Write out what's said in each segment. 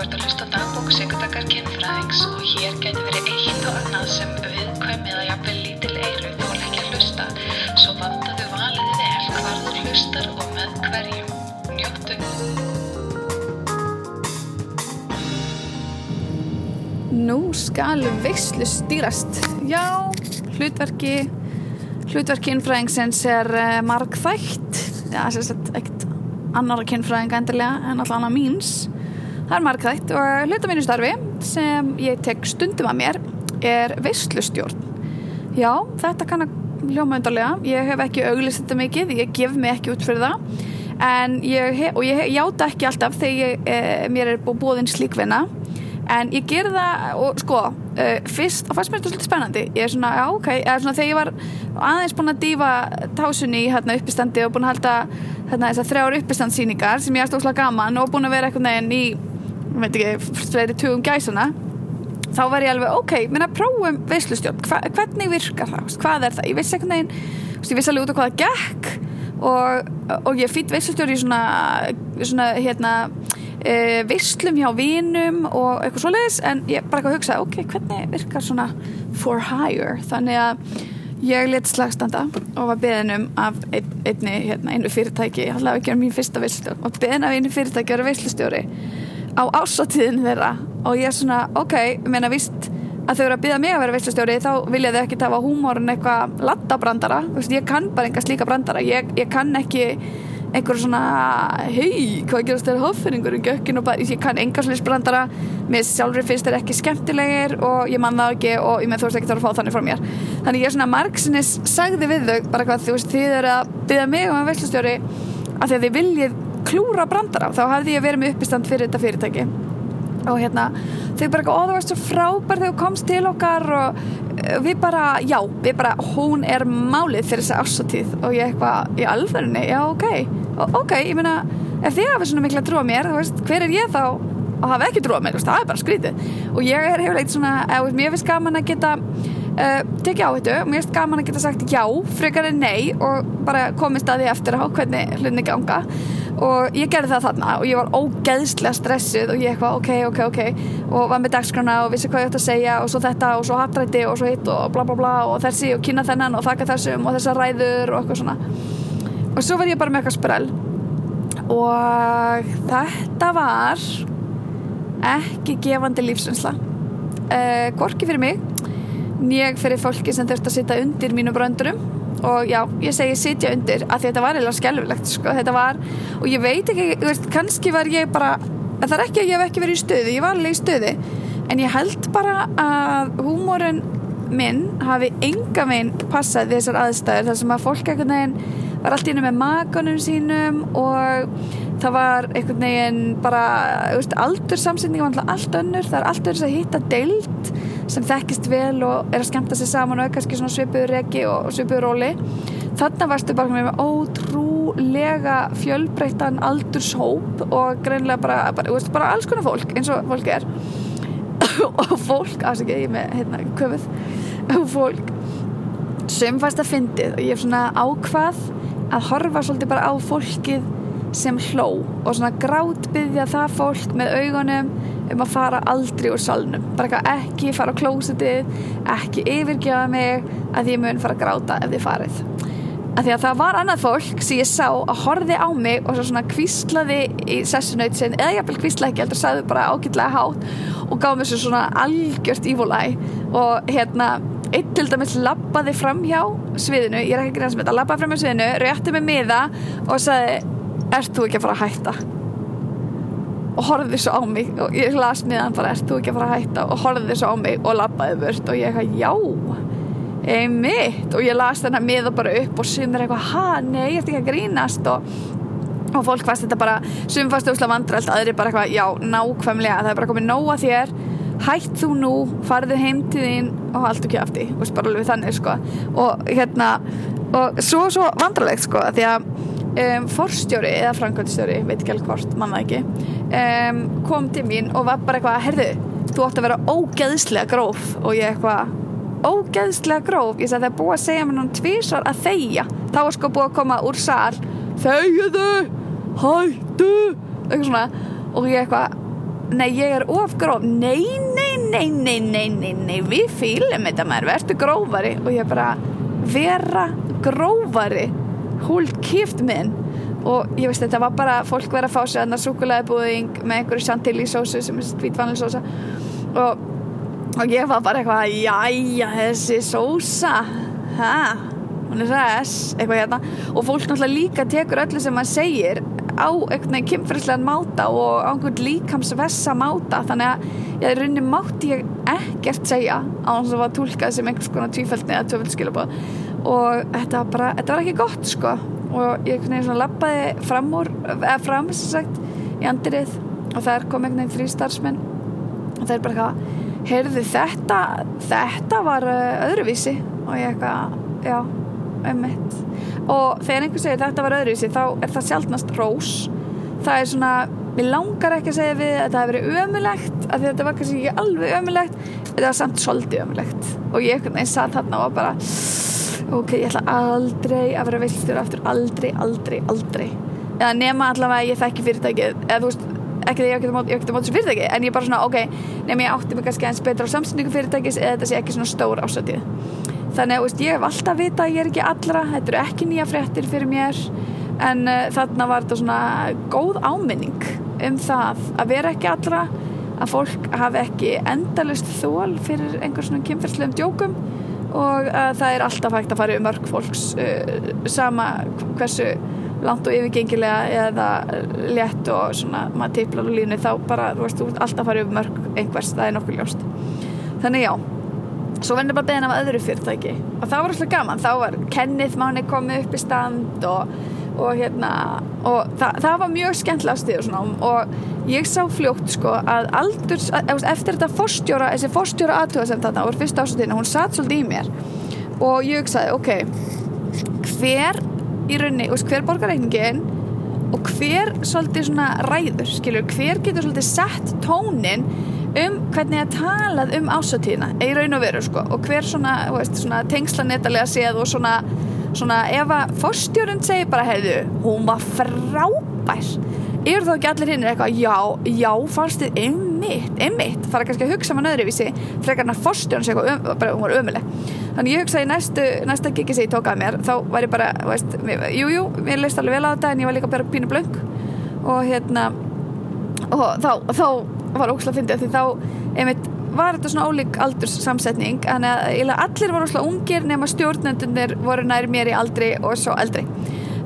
ert að hlusta dagbók Sigurdakar kynfræðings og hér getur verið eitt og annað sem viðkvæmið að jafnvel lítil eyru þó ekki að hlusta. Svo vandaðu valið vel hvar þú hlustar og með hverjum. Njóttu. Nú skal veislu stýrast. Já, hlutverki, hlutverki innfræðingsins er uh, margþægt. Já, þess að ekkert annara kynfræðinga endilega en alltaf annað míns. Það er margþægt og hluta mínu starfi sem ég tek stundum að mér er veislustjórn. Já, þetta kann að hljóma undarlega. Ég hef ekki auglist þetta mikið, ég gef mig ekki út fyrir það. Ég, hef, og ég játa ekki alltaf þegar ég, e, mér er búin slíkvinna. En ég ger það og sko, e, fyrst, og fannst mér þetta svolítið spennandi. Ég er svona, já, ok, eða svona þegar ég var aðeins búin að dífa tásunni í hérna uppistandi og búin að halda hérna þessar þrjár uppistandsýningar sem ég er stókslega gaman og búin að vera eitthvað neginn í ekki, fleiri tugum gæsana þá var ég alveg, ok, minna prófum veislustjórn, Hva, hvernig virkar það? Hvað er það, ég vissi eitthvað neginn ég vissi alveg út á hvaða gekk og, og ég fýtt veislustjórn í svona, svona hérna e, veislum hjá vinum og eitthvað svoleiðis, en ég bara ekki að hugsa ok, hvernig virkar svona for hire, þannig að ég let slagstanda og var beðinum af ein, einni, hérna, einu fyrirtæki ég hafði ekki um mín fyrsta veislustjórn og beðin af einu fyrirtæki að vera veislustjóri á ásatíðin þeirra. Og ég er svona, ok, ég meina vist að þau eru að byggja mig að vera veistustjóri þá vilja þau ekki tafa húmórun eitthvað lattabrandara, ég kann bara enga slíka brandara. Ég, ég kann ekki einhver svona, hei hvað gerast þér hoffningur í gökkin og bara, ég kann enga slíks brandara, mér sjálfur finnst þeir ekki skemmtilegir og ég man það ekki og ég með þú veist ekki þarf að fá þannig frá mér. Þannig ég er svona margsinnis sagði við þau bara hvað þú veist þið eru að byggja mig um að að því að þið viljið klúra brandara þá hafði ég verið með uppistand fyrir þetta fyrirtæki. Og hérna þau bara, ó það var svo frábær þegar þú komst til okkar og við bara, já, við bara hún er málið fyrir þessi ársatíð og ég eitthvað í alverðinni, já ok. Og, ok, ég meina, ef þið hafið svona mikla trú á mér, þú veist, hver er ég þá? Að hafa ekki trú á mér, veist, það er bara skrítið. Og ég er hefur leitt svona, eða, mér finnst gaman að geta uh, tekið á þetta og mér finnst gaman að geta sagt já, frekar en nei og bara komist að því eftir á hvernig hlutinni ganga og ég gerði það þarna og ég var ógeðslega stressuð og ég eitthvað ok, ok, ok. Og var með dagskrána og vissi hvað ég ætti að segja og svo þetta og svo hattrætti og svo hitt og bla bla bla og þessi og kynna þennan og þakka þessum og þessar ræður og eitthvað svona. Og svo var ég bara með eitthvað sprell. Og þetta var ekki gefandi lífsrensla uh, gorki fyrir mig nýg fyrir fólki sem þurft að sitta undir mínu bröndurum og já, ég segi sitja undir að þetta var eða skjálfilegt sko, þetta var, og ég veit ekki veist, kannski var ég bara það er ekki að ég hef ekki verið í stöði, ég var alveg í stöði en ég held bara að húmórun minn hafi enga meginn passað þessar aðstæður þar sem að fólk ekkert neginn var allt ínum með makanum sínum og það var einhvern veginn bara aldursamsending var alltaf önnur, það er alltaf þess að hitta deilt sem þekkist vel og er að skemta sig saman og er kannski svona svipuður regi og svipuður róli. Þannig varstu bara með ótrúlega fjölbreyttan aldurshóp og greinlega bara, bara, veist, bara alls konar fólk eins og fólk er. Og fólk, afsakið ég með hérna köfuð. Og fólk. Sem fæst að fyndið og ég er svona ákvað að horfa svolítið bara á fólkið sem hló og svona grátbyggja það fólk með augunum um að fara aldrei úr salnum. Bara ekki fara á klósitið ekki yfirgjafa mig að ég mun fara að gráta ef þið farið. Að því að það var annað fólk sem ég sá að horfi á mig og svona kvíslaði í sessunaut sin eða ég vil kvísla ekki, heldur sagði bara ágætlega hátt og gaf mér svona algjört ívolæ og hérna einn til dæmis lappaði fram hjá sviðinu, ég er ekki greið að smita lappaði fram hjá sviðinu, rétti mig miða og sagði, ert þú ekki að fara að hætta og horfði svo á mig og ég las miðan bara, ert þú ekki að fara að hætta? og horfði svo á mig og lappaði burt og ég eitthvað, já einmitt. Og ég las þennan miða bara upp og sumir eitthvað, ha, nei, ég ert ekki að grínast? Og, og fólk fast þetta bara sum fast úsla vandralt, aðri bara eitthvað já, nákvæmlega, það er bara komið nóga þér hætt þú nú, farðu heim til þín og haldt ekki afti, og bara alveg þannig sko, og hérna og svo, svo vandralegt sko, um, forstjóri eða framkvæmstjóri, veit ekki alveg hvort, manna ekki. Um, kom til mín og var bara eitthvað, herðu, þú átt að vera ógeðslega gróf. Og ég eitthvað ógeðslega gróf, ég sagði það er búið að segja mér núna tvísvar að þeia þá var sko búið að koma úr sál þegiðu, hættu. Eitthvað svona. Og ég eitthvað nei, ég er of gróf. Nei, nei, nei, nei, nei, nei, nei við fýlum þetta maður, verður grófari. Og ég bara, vera grófari húlt kýft minn og ég veist þetta var bara fólk verið að fá sér þarna súkulæði búðing með einhverju chantilly sósu sem er hvítvanlega sósa og, og ég var bara eitthvað jæja þessi sósa. Hæ, hún er ræs eitthvað hérna. Og fólk náttúrulega líka tekur öllu sem maður segir á einhvern veginn kynferðislegan máta og á einhvern líkamsvessa máta. Þannig að ég er rauninni mátti ég ekkert segja á þess að var tólkað sem einhvers konar tvífældni eða tvöfældskilabóð og þetta var bara, þetta var ekki gott sko. Og ég einhvern veginn svona lappaði fram úr, eða fram sem sagt í andirið og þar kom einhvern veginn þrý starfsmenn. Og það er bara eitthvað heyrðu þetta, þetta var uh, öðruvísi. Og ég eitthvað, já, ummitt og þegar einhver segir þetta var öðruvísi þá er það sjálfnast rós. Það er svona, mér langar ekki að segja við að þetta hefur verið ömulegt því þetta var kannski ekki alveg ömulegt þetta var samt svolítið ömulegt og ég einhvern veginn satt þarna og bara ok, ég ætla aldrei að vera veiststjóra aftur, aldrei, aldrei, aldrei. Eða nema allavega ég þekki fyrirtækið. Eða þú veist, ekki þegar ég geta mót, mót þessu fyrirtæki en ég bara svona, ok, nema ég átti mig kannski eins betra á samstendingu fyrirtækis eða þetta sé ekki svona stór ásötið þannig að veist, ég hef alltaf vita að ég er ekki allra þetta eru ekki nýja fréttir fyrir mér en uh, þarna var þetta svona góð áminning um það að vera ekki allra að fólk hafi ekki endalust þól fyrir einhver svona kynferðslegum djókum og uh, það er alltaf hægt að fara um mörg fólks uh, sama hversu langt og yfirgengilega eða létt og svona maður tiplar á línu þá bara, þú veist, þú ert alltaf að fara um mörg einhvers, það er nokkuð ljóst. Þannig já, svo verður bara beðin af öðru fyrirtæki. Og það var alltaf gaman þá var Kenneth Máni komið upp í stand og, og hérna og það, það var mjög skemmtilega stíð og svona og ég sá fljótt sko að aldurs, eftir þetta fórstjóra, þessi fórstjóra aðtöða sem þarna voru fyrsta ástöðina, hún satt svolítið í mér og ég sagði, ok hver í raunni, hver borgar reyningin og hver svolítið svona ræður, skilur, hver getur svolítið sett tónin um hvernig að talað um ásatíðina í raun og veru sko og hver svona, veist, svona tengslanetalega séð og svona, svona ef að fórstjórun segir bara, heyrðu, hún var frábær. Eru þá ekki allir hinn eitthvað, já, já, fannst þið einmitt, einmitt, fara kannski að hugsa maður öðruvísi, frekar hann að fórstjórun segja eitthvað, um, bara hún var ömuleg þannig ég hugsaði næstu, næsta gigi sem ég tók að mér þá var ég bara, veist, jújú jú, mér leist alveg vel á þetta en ég var líka bara pínu blöng og hérna og þá, þá var ósláð að fyndi því þá, einmitt, var þetta svona ólík aldurs samsetning, þannig að allir voru ósláð ungir nema stjórnendunir voru nær mér í aldri og svo eldri.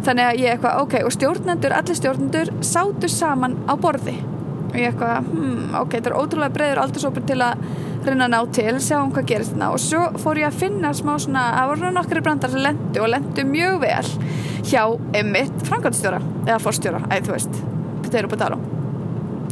Þannig að ég eitthvað, ok, og stjórnendur allir stjórnendur sátu saman á borði. Og ég eitthvað, hmm, ok, þetta er ótrúlega breyður aldursópur til að reyna að ná til, sjá um hvað gerist þarna. Og svo fór ég að finna smá svona það voru nokkri brandar sem lendu og lendu mjög vel hjá emitt framkvæmstjóra, eða fórstjóra, eða þú veist þetta er upp að tala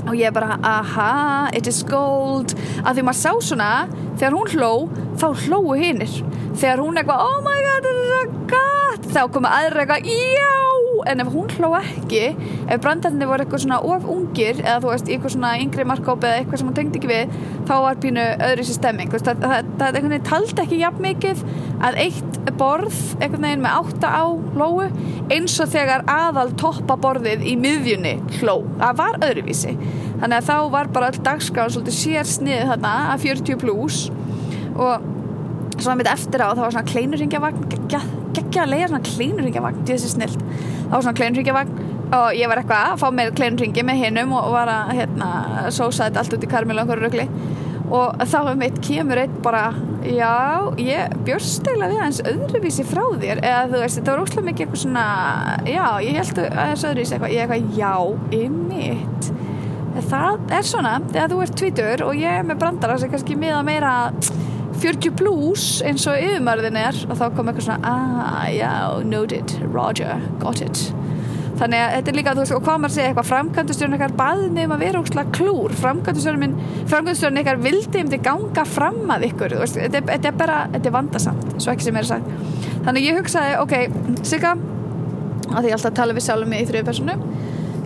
og ég bara, aha, it is gold. Að því maður sá svona þegar hún hló, þá hlóu hinnir þegar hún eitthvað, oh my god, þetta er svo gott þá koma aðra eitthvað, já en ef hún hló ekki ef brandarnir voru eitthvað svona of ungir eða þú veist, eitthvað svona yngri markkópi eða eitthvað sem hún tengdi ekki við, þá var pínu öðru sér stemming, það, það, það, það einhvern veginn taldi ekki jafn mikið að eitt borð, einhvern veginn með átta á hlóu, eins og þegar aðal toppa borðið í miðjunni hló, það var öðruvísi. Þannig að þá var bara all dagskrán svolítið sér snið þarna að 40 pluss og svona mitt eftir á það var svona kleinurringjavagn geggja að leiða svona snilt, það var svona kleinurringjavagn og ég var eitthvað að fá mér kleinurringi með hinnum og var að hérna, sósa þetta allt út í karmil og okkur rögli og þá um eitt kemur eitt bara já, ég björst eða við hans öðruvísi frá þér. Eða þú veist, þetta var ósláð mikið eitthvað svona já, ég held að þessu öðruvísi eitthvað. Ég eitthvað, já, ymmit það er svona, þegar þú ert tvítur og ég er með brandara sem kannski miða meira 40 plus eins og yfirmörðin er og þá kom eitthvað svona ah, já, noted, roger, got it. Þannig að þetta er líka, veist, og hvað maður segja eitthvað framkvæmdustjórn eitthvað baðni um að vera ósláð klúr. Framkvæmdustjórn eitthvað vildi um því ganga fram að ykkur. Veist, þetta, þetta er bara, þetta er vandasamt svo ekki sem er sagt þannig ég hugsaði, ok, Sigga að því ég alltaf tala við sjálfum mig í þrjöðu personu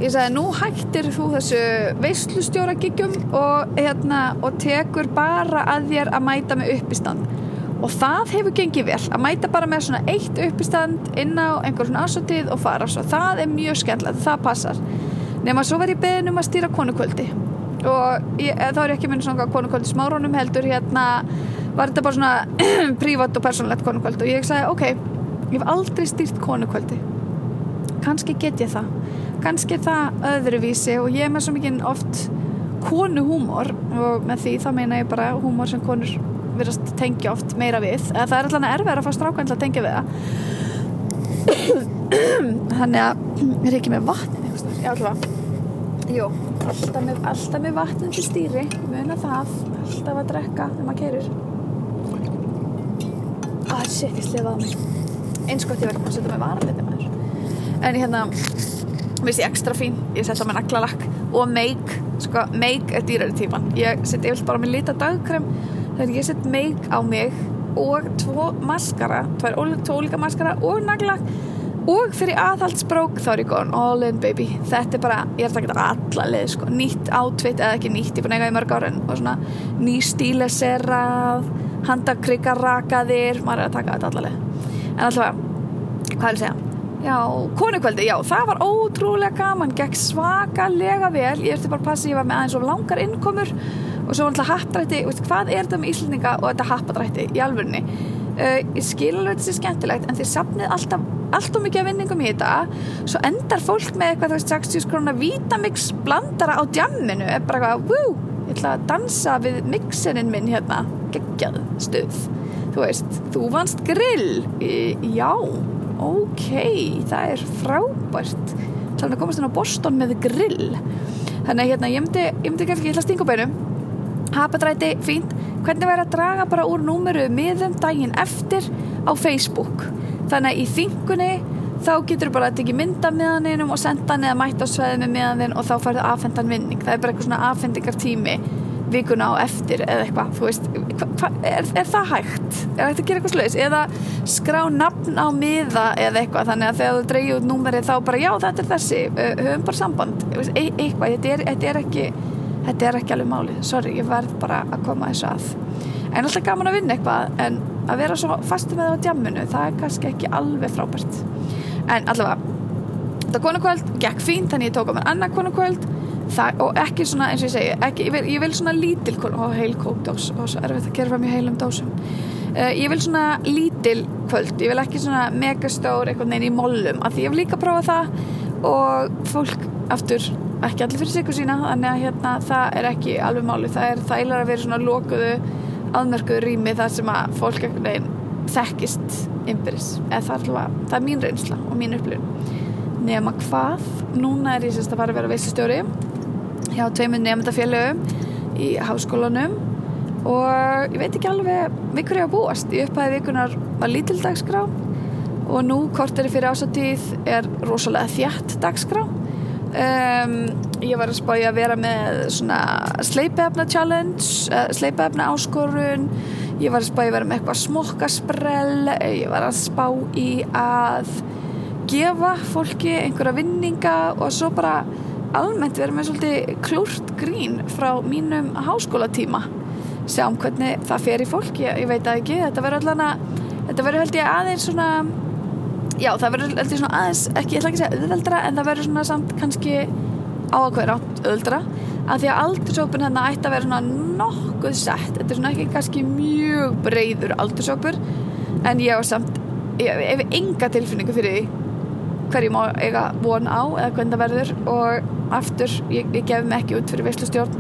ég sagði, nú hættir þú þessu veislustjóra giggjum og, hérna, og tekur bara að þér að mæta með uppistand. Og það hefur gengið vel að mæta bara með svona eitt uppistand inn á einhver svona aðsótið og fara. Svo það er mjög skemmtilegt, það passar. Nema svo verð ég beðin um að stýra konukvöldi. Og ég, þá er ég ekki minn svona konukvöld í smárunum heldur hérna var þetta bara svona prívat og persónlegt konukvöld. Og ég sagði ok, ég hef aldrei stýrt konukvöldi. Kannski get ég það kannski það öðruvísi og ég er með svo mikið oft konuhúmor og með því þá meina ég bara húmor sem konur verðast tengja oft meira við. Eða það er alltaf erfið að fá strákvæmlega að tengja við það. Þannig að ég er ekki með vatn ég alltaf Jú, alltaf með, alltaf með vatn til stýri, muna það. Alltaf að drekka þegar maður keirir ah, shit, ég slefa á mig. Eins gott ég verði að setja með varaliti maður. En hérna veist ég ekstra fín, ég setja með naglalakk og make, sko, make er dýrari típan ég setja yfir bara með lita dagkrem þegar ég set make á mig og tvo maskara tvær ólíka maskara og naglalakk og fyrir aðhaldsbrók þá er ég góðan all in baby. Þetta er bara, ég er að taka þetta alla leið sko. nýtt átvitt eða ekki nýtt ég er búin að eiga í mörg ára og svona ný stíleserað handakryggarakaðir maður er að taka þetta alla leið. En alltaf, hvað er að segja já, konukvöldi, já, það var ótrúlega gaman, gekk svakalega vel. Ég ertu bara að passa, ég var með aðeins of langar innkomur og svo var alltaf happdrætti. Hvað er þetta með íslendinga og þetta happdrætti í alvörni uh, ég skil alveg þetta sé skemmtilegt en þið sapnið alltaf allt og mikið af vinningum í þetta. Svo endar fólk með eitthvað þú veist 60 krónar Vitamix blandara á djamminu. Er bara eitthvað, wú, ég ætla að dansa við mixinin minn hérna. Geggjað stuð. Þú veist, þú vannst grill í, já, ok það er frábært. Þannig að komast inn á Boston með grill? Þannig að hérna, ég myndi, kannski, stinga beinum hapadræti, fínt. Hvernig væri að draga bara úr númeru miðum daginn eftir á Facebook? Þannig að í þingunni þá getur bara að tekja mynda meðaninum og senda hann eða mæta á sveði með meðanin og þá færðu aðfendan vinning. Það er bara eitthvað svona aðfendingar tími vikuna á eftir eða eitthvað þú veist, hva, hva, er, er það hægt? Er hægt að gera eitthvað sluðis eða skrá nafn á miða eða eitthvað þannig að þegar þú dreyju út númerið þá bara já þetta er þessi, höfum bara samband. E eitthvað, þetta er, þetta er ekki þetta er ekki alveg málið, sorry, ég verð bara að koma þessu að. En alltaf gaman að vinna eitthvað en að vera svo fasti með það á djamminu það er kannski ekki alveg frábært. En allavega þetta konukvöld gekk fínt þannig ég tók á mér annað konukvöld það, og ekki svona eins og ég segi ekki, ég, vil, ég vil svona lítil og heilkókdós og svo erfitt að fram í heilum dósum. Uh, ég vil svona lítil kvöld ég vil ekki svona megastór eitthvað neina í mollum af því ég vil líka prófa það og fólk aftur ekki allir fyrir sig og sína þannig að hérna, það er ekki alveg máli það er þægilega að vera svona lókuðu aðmörkuðu rými þar sem að fólk ekkert veginn þekkist ymbirins eða það er, alveg, það er mín reynsla og mín upplifun. Nema hvað núna er ég sérst að fara að vera veistustjóri hjá tveimur nefndafélögum í háskólanum. Og ég veit ekki alveg við hverju að búast. Í upphæði vikunar var lítildagsgrá og nú korteri fyrir ásatíð er rosalega þjætt dagsgrá um, ég var að spája að vera með svona sleipefna challenge uh, sleipefna áskorun. Ég var að spája að vera með eitthvað smokkasprell ég var að spá í að gefa fólki einhverja vinninga og svo bara almennt vera með svolítið klúrt grín frá mínum háskólatíma. Sjáum hvernig það fer í fólk ég, ég veit að ekki, þetta verður allan að þetta verður held ég aðeins svona já það verður held ég svona aðeins ekki, ég ætla ekki að segja auðveldra en það verður svona samt kannski á að hverja átt auðveldra að því að aldursópin hérna ætti að vera svona nokkuð sett, þetta er svona ekki kannski mjög breyður aldursópur en ég hef samt ég hef enga tilfinningu fyrir því hverju má eiga von á eða hvernig það verður. Og aftur, ég, ég gef mig ekki út fyrir veistlustjórn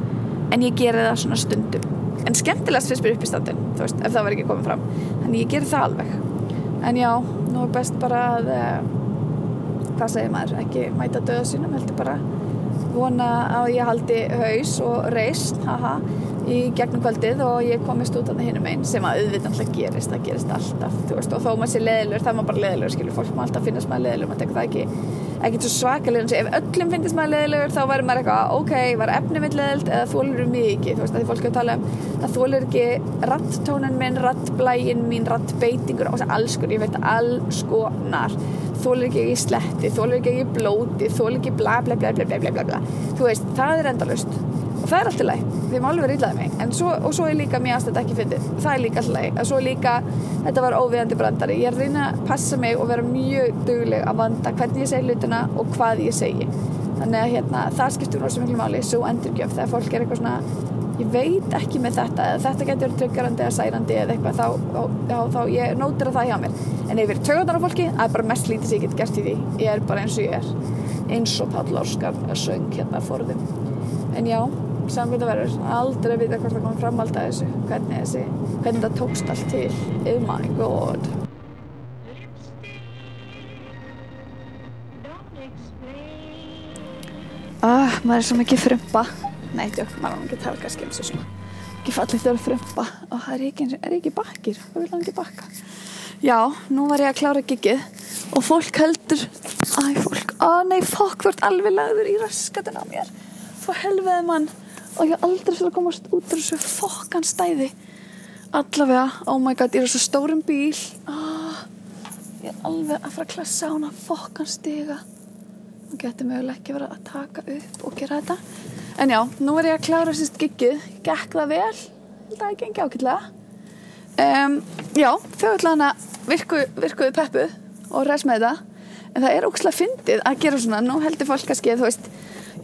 en ég geri það svona stundum. En skemmtilegast fyrst mér upp í standin þú veist, ef það var ekki komið fram. Þannig ég geri það alveg. En já, nú er best bara að eh, hvað segir maður, ekki mæta döða sínum, heldur bara vona að ég haldi haus og reist, haha í gegnum kvöldið og ég komist út af það hinnum einn sem að auðvitað alltaf gerist það gerist alltaf, veist, og þó maður sé leðilur það er maður bara leðilur, skilur, fólk maður alltaf finnast maður leðilur maður tekur það ekki, ekki svo svakalega ef öllum finnist maður leðilur þá verður maður eitthvað ok, var efni mitt leðild eða þólur mikið, þú veist, því fólk hefur talað um það þólur ekki rattónan minn rattblægin mín, rattbeitingur og alls konar, ég veit alls konar þólur ekki ekki sletti, þólur ekki ekki blóti þólur ekki bla bla bla bla bla bla bla þú veist, það er endalust það er alltaf læg, maður alveg rýlaði mig. Svo, og svo er líka mér aðstætt ekki fyndið. Það er líka alltaf læg, og svo er líka þetta var óviðandi brandari, ég er að reyna að passa mig og vera mjög dugleg að vanda hvernig ég segi hlutuna og hvað ég segi. Þannig að hérna, það skiptir rosa miklu máli svo endurgjöf. Þegar fólk er eitthvað svona ég veit ekki með þetta eða þetta getur tryggarandi eða særandi eða eitthvað þá, þá, þá, þá ég nótir að það hjá mér. En ef ég verið tögundar á fólki það er bara mest lítið sem ég get gert í því. Ég er bara eins og ég er. Eins og Páll Óskar söng hérna fórðum en já, samkvæmt að verður aldrei að vita hvort það komið fram alltaf þessu. Hvernig, þessi, hvernig það tókst allt til. Oh my god. Ah, maður er svo mikið frumpa nei, tjók, maður er tala kannski um svo svona. Ekki fallið þegar frumpa og það er ekki, er ekki bakkir? Hvað vil hann ekki bakka? Já, nú var ég að klára giggið. Og fólk heldur æ, fólk, að nei, fokk vart alveg lagður í raskatin á mér. Svo helveði mann og ég aldrei fyrir að komast út úr þessu fokkan stæði. Allavega, oh my god, ég er á svo stórum bíl. Ah, ég er alveg að fara að klessa á hana fokkan stiga. Og getur möguleg ekki verið að taka upp og gera þetta. En já, nú er ég að klára sérst giggið. Gekk það vel, það gengi ákveðlega um, já, þjóðlega virku, virkuðu peppuð og res með þetta. En það er ógslag fyndið að gera svona. Nú heldur fólk að skeið, þú veist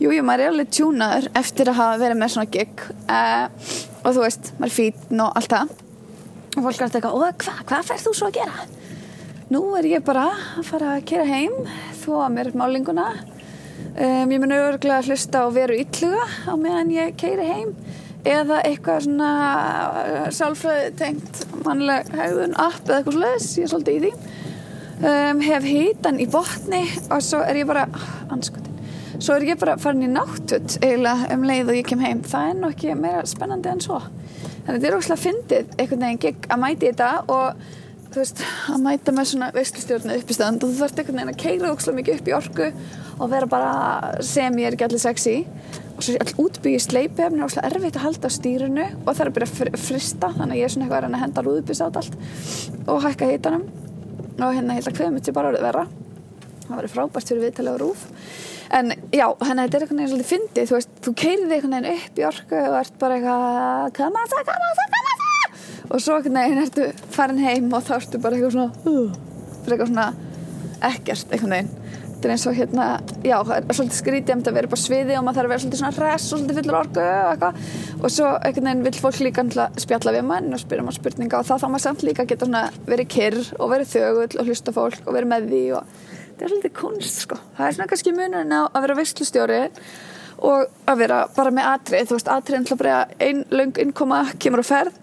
jújú, jú, maður er alveg tjúnaður eftir að hafa verið með svona gig. Uh, og þú veist, maður er fítn og allt það. Og fólk er alltaf eitthvað, og hvað, hvað færð þú svo að gera? Nú er ég bara að fara að kera heim þó að mér er málinguna um, ég mun örgulega að hlusta og veru ylluga á meðan ég keiri heim. Eða eitthvað svona uh, sálfræði tengt mannleg hegðun app eða eitthvað sluðis, ég er svolítið í því. Um, hef hítan í botni og svo er ég bara anskutin, svo er ég bara farin í náttut eiginlega um leið og ég kem heim. Það er nú ekki meira spennandi en svo. Þannig að þetta er ósláð fyndið einhvern veginn gig að mæti þetta og þú veist, að mæta með svona veistlustjórnu upp í stand. Og þú þarfst einhvern veginn að keira ókslega mikið upp í orku og vera bara sem ég er ekki allir sexy. Og svo er all útbyggið sleipefni og ókslega erfitt að halda á stýrunu og það er bara að frista þannig að ég er svona eitthvað að henda rúðbís át allt og hækka hitanum. Og hérna held að hverjum þetta er bara orðið vera það var frábært fyrir viðtali og rúf en já, hérna þetta er einhvern veginn svolítið fyndið þú veist, þú keirið einhvern veginn upp í orku og ert bara eitthvað kamasa, kamasa, kamasa og svo ekkert neginn ertu farin heim og þá ertu bara eitthvað svona uh, eitthvað svona ekkert eitthvað neginn þetta er eins og hérna, já, svolítið skrítið að vera á sviði og maður þarf að vera svolítið svona res og svolítið fullur orgu og eitthvað. Og svo ekkert neginn vil fólk líka spjalla við mann og spyrja maður spurninga og þá þá maður samt líka geta svona verið kyrr og verið þögull og hlusta fólk og verið með því og þetta er svolítið kunst sko. Það er svona kannski munurinn á að vera visslustjóri og að vera bara með atrið þú veist atrið er bara ein löng innkoma kemur á ferð.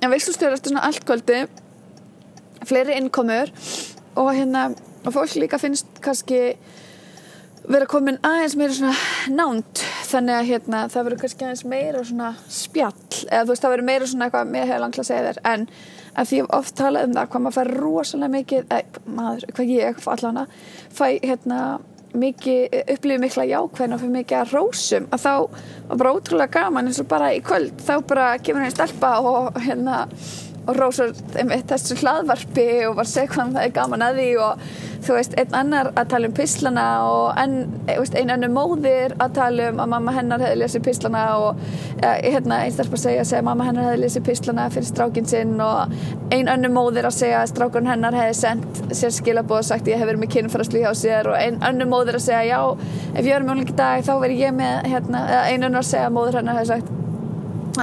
En veistlustjóri eftir svona allt kvöldi fleiri innkomur og hérna og fólk líka finnst kannski vera komin aðeins meira svona nánt þannig að hérna það verður kannski aðeins meira svona spjall. Eða þú veist það verður meira svona eitthvað mér hefur langlega að segja þér en að því ég hef oft talað um það hvað maður fær rosalega mikið eða maður, hvað ég allan að fæ hérna mikið upplifið mikla jákvæðin og fyrir mikið að rósum að þá var bara ótrúlega gaman eins og bara í kvöld þá bara kemur henni stelpa og hérna og rósar þessu hlaðvarpi og var hvað það er gaman að því og þú veist, einn annar að tala um pislana og en, einn annar móðir að tala um að mamma hennar hefði lesið pislana og ja, hérna, starf að segja að mamma hennar hefði lesið pislana fyrir strákinn sinn og einn annar móðir að segja að strákurinn hennar hefði sendt sér skilabóð og sagt ég hef verið með kynfærslu hjá sér. Og einn annar móðir að segja já, ef ég er mjölingi dag þá verður ég með hérna, einn annar að segja að móður hennar hefði sagt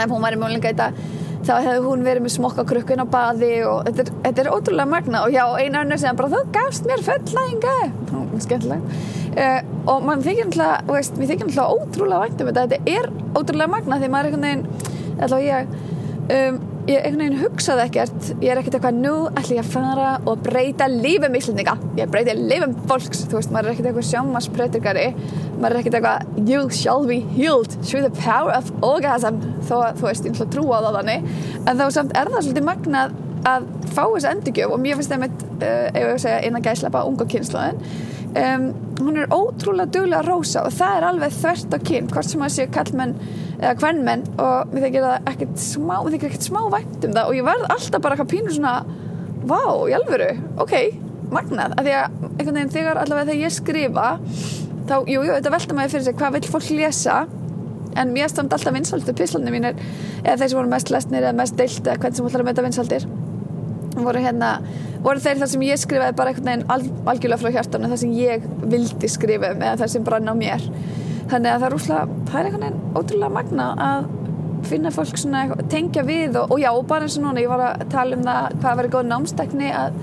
ef hún var í mjölinga í dag þá hefði hún verið með smokkakrukkin á baði og þetta er, þetta er ótrúlega magna og já, einu annar sem bara þú gafst mér skemmtilega uh, og mann þykir alltaf, veist, við þykir alltaf ótrúlega vænt um þetta, þetta er ótrúlega magna því maður er einhvern veginn alltaf ég um, ég einhvern veginn hugsaði ekkert. Ég er ekkert eitthvað, nú ætlum ég að fara og breyta lífum íslendinga. Ég breyti lífum fólks, þú veist, maður er ekkert eitthvað sjómaspröyturgari, maður er ekkert eitthvað you shall be healed through the power of orgasm, þó að þú veist, ég ætla að trúa á það þannig. En þá samt er það svolítið magnað að fá þessu endurgjöf og mér finnst það með, uh, ef ég segja, innan gæslepa unga kynnslóðin um, hún er ótrúlega duglega rosa og það er alveg þvert á kyn, hvort sem að séu kallmenn eða hvernmenn og mér þykir það ekkert smá, mér þykir ekkert smá vænt um það og ég verð alltaf bara eitthvað pínu svona vá, í alvöru, ok, magnað. Af því að einhvern veginn þegar allavega þegar ég skrifa þá, jú, jú, þetta velta maður fyrir sig hvað vil fólk lesa en mér stamt alltaf vinsaldu pislunni mínir eða þeir sem voru mest lesnir eða mest deilt eða hvernig sem ætlar að meta vinsaldir voru hérna voru þeir þar sem ég skrifaði bara einhvern veginn al, algjörlega frá hjartan þar sem ég vildi skrifa um eða þar sem brann á mér. Þannig að það er úrslega, það er einhvern veginn ótrúlega magna að finna fólk svona tengja við og, og já, og bara eins og núna ég var að tala um það hvað verið góð námstekni að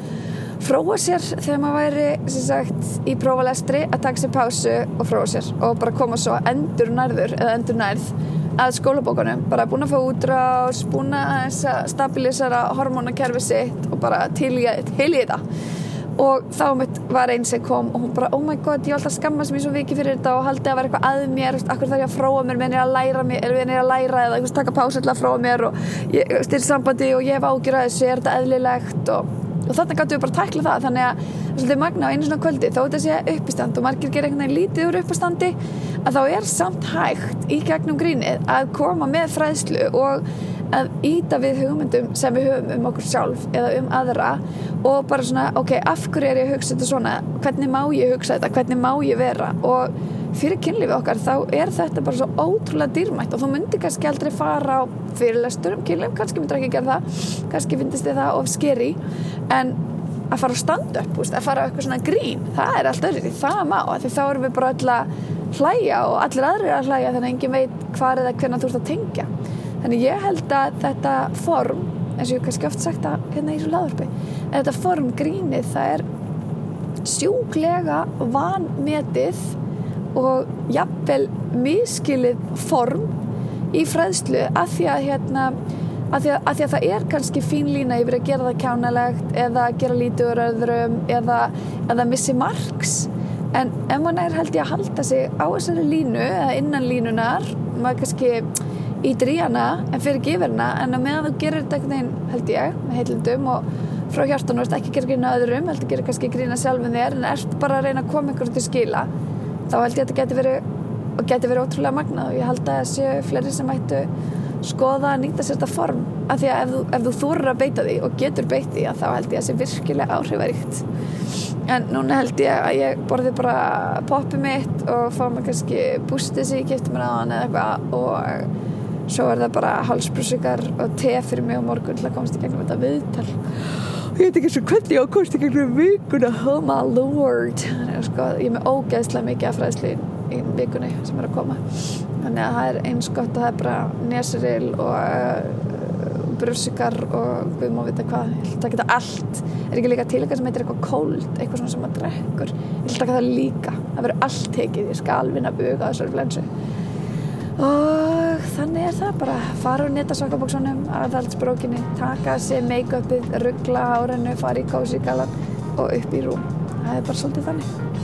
fróa sér þegar maður væri sem sagt í prófalestri að taka sér pásu og fróa sér og bara koma svo endur nærður eða endur nærð að skólabókunum, bara búin að fá útrás búin að stabilisera hormónakerfi sitt og bara til í, þetta og þá mitt var einn sem kom og hún bara oh my god, ég var alltaf skammast mér svo vikið fyrir þetta og haldi að vera eitthvað að mér akkur þarf ég að fróa mér, menn ég að læra mér ég að læra eða veist, taka pásu til að fróa mér og ég styrir sambandi og ég hef ágjur að þessu, er þetta eðlilegt? Og, og þannig gætu við bara tækla það. Þannig að er svolítið magna á einu svona kvöldi þó þetta sé uppistand og margir gera einhvern veginn lítið úr uppistandi að þá er samt hægt í gegnum grínið að koma með fræðslu og að íta við hugmyndum sem við höfum um okkur sjálf eða um aðra og bara svona, ok, af hverju er ég að hugsa þetta svona? Hvernig má ég hugsa þetta, hvernig má ég vera? Og fyrir kynlífið okkar þá er þetta bara svo ótrúlega dýrmætt og þú myndir kannski aldrei fara á fyrirlestur um kynlíf, kannski myndir ekki gera það kannski finnst þið það of skeri en að fara á stand-up, að fara á eitthvað svona grín, það er allt öðru það má, því þá erum við bara öll að hlæja og allir aðrir að hlæja þannig að engin veit hvað er það hvernig þú ert að tengja. Þannig ég held að þetta form eins og ég hef kannski oft sagt að hérna í svo laðurpi þetta form grínið það er sjúklega vanmetið og jafnvel miskilið form í fræðslu að því að hérna að því því að það er kannski fín lína yfir að gera það kjánalegt eða gera lítið úr öðrum eða, eða missi margs en ef mann er held ég að halda sig á þessari línu eða innan línunar maður kannski ítir í hana en fyrir gefurna en að meðan þú gerir þetta einhvern veginn held ég með heilundum og frá hjartan og ekki gera grína öðrum heldur að gera kannski grína sjálfum þér en ert bara að reyna að koma ykkur til skila þá held ég að þetta geti verið og geti verið ótrúlega magnað. Og ég held að það séu fleiri sem ættu skoða að nýta sér þetta form. Af því að ef þú, ef þú þúrur að beita því og getur beit því þá held ég að það sé virkilega áhrifaríkt. En núna held ég að ég borði bara poppi mitt og fá mig kannski bústið sem ég kipti mér á hann eða eitthvað og svo er það bara halsbrúsukar og te fyrir mig á morgun til að komast í gegnum þetta viðtal. Og ég veit ekki svo hvernig ég á að komast í gegnum vikuna oh my lord. Sko, ég er með ógeðslega mikið af fræðslu í vikunni sem er að koma. Þannig að það er eins gott að það er bara nesuril og uh, brúsukar og við má vita hvað. Ég ætla að þetta allt. Er ekki líka til eitthvað sem heitir eitthvað kóld eitthvað svona sem maður drekkur? Ég ætla að það líka. Það verður allt tekið, ég skal vinna buga á þessari flensu. Og þannig er það bara. Fara úr netasokabóksunum aðhaldsbrókinni, taka sér make-upið ruggla á hrennu, fara í kósi galan og upp í rúm. Það er bara svolítið þannig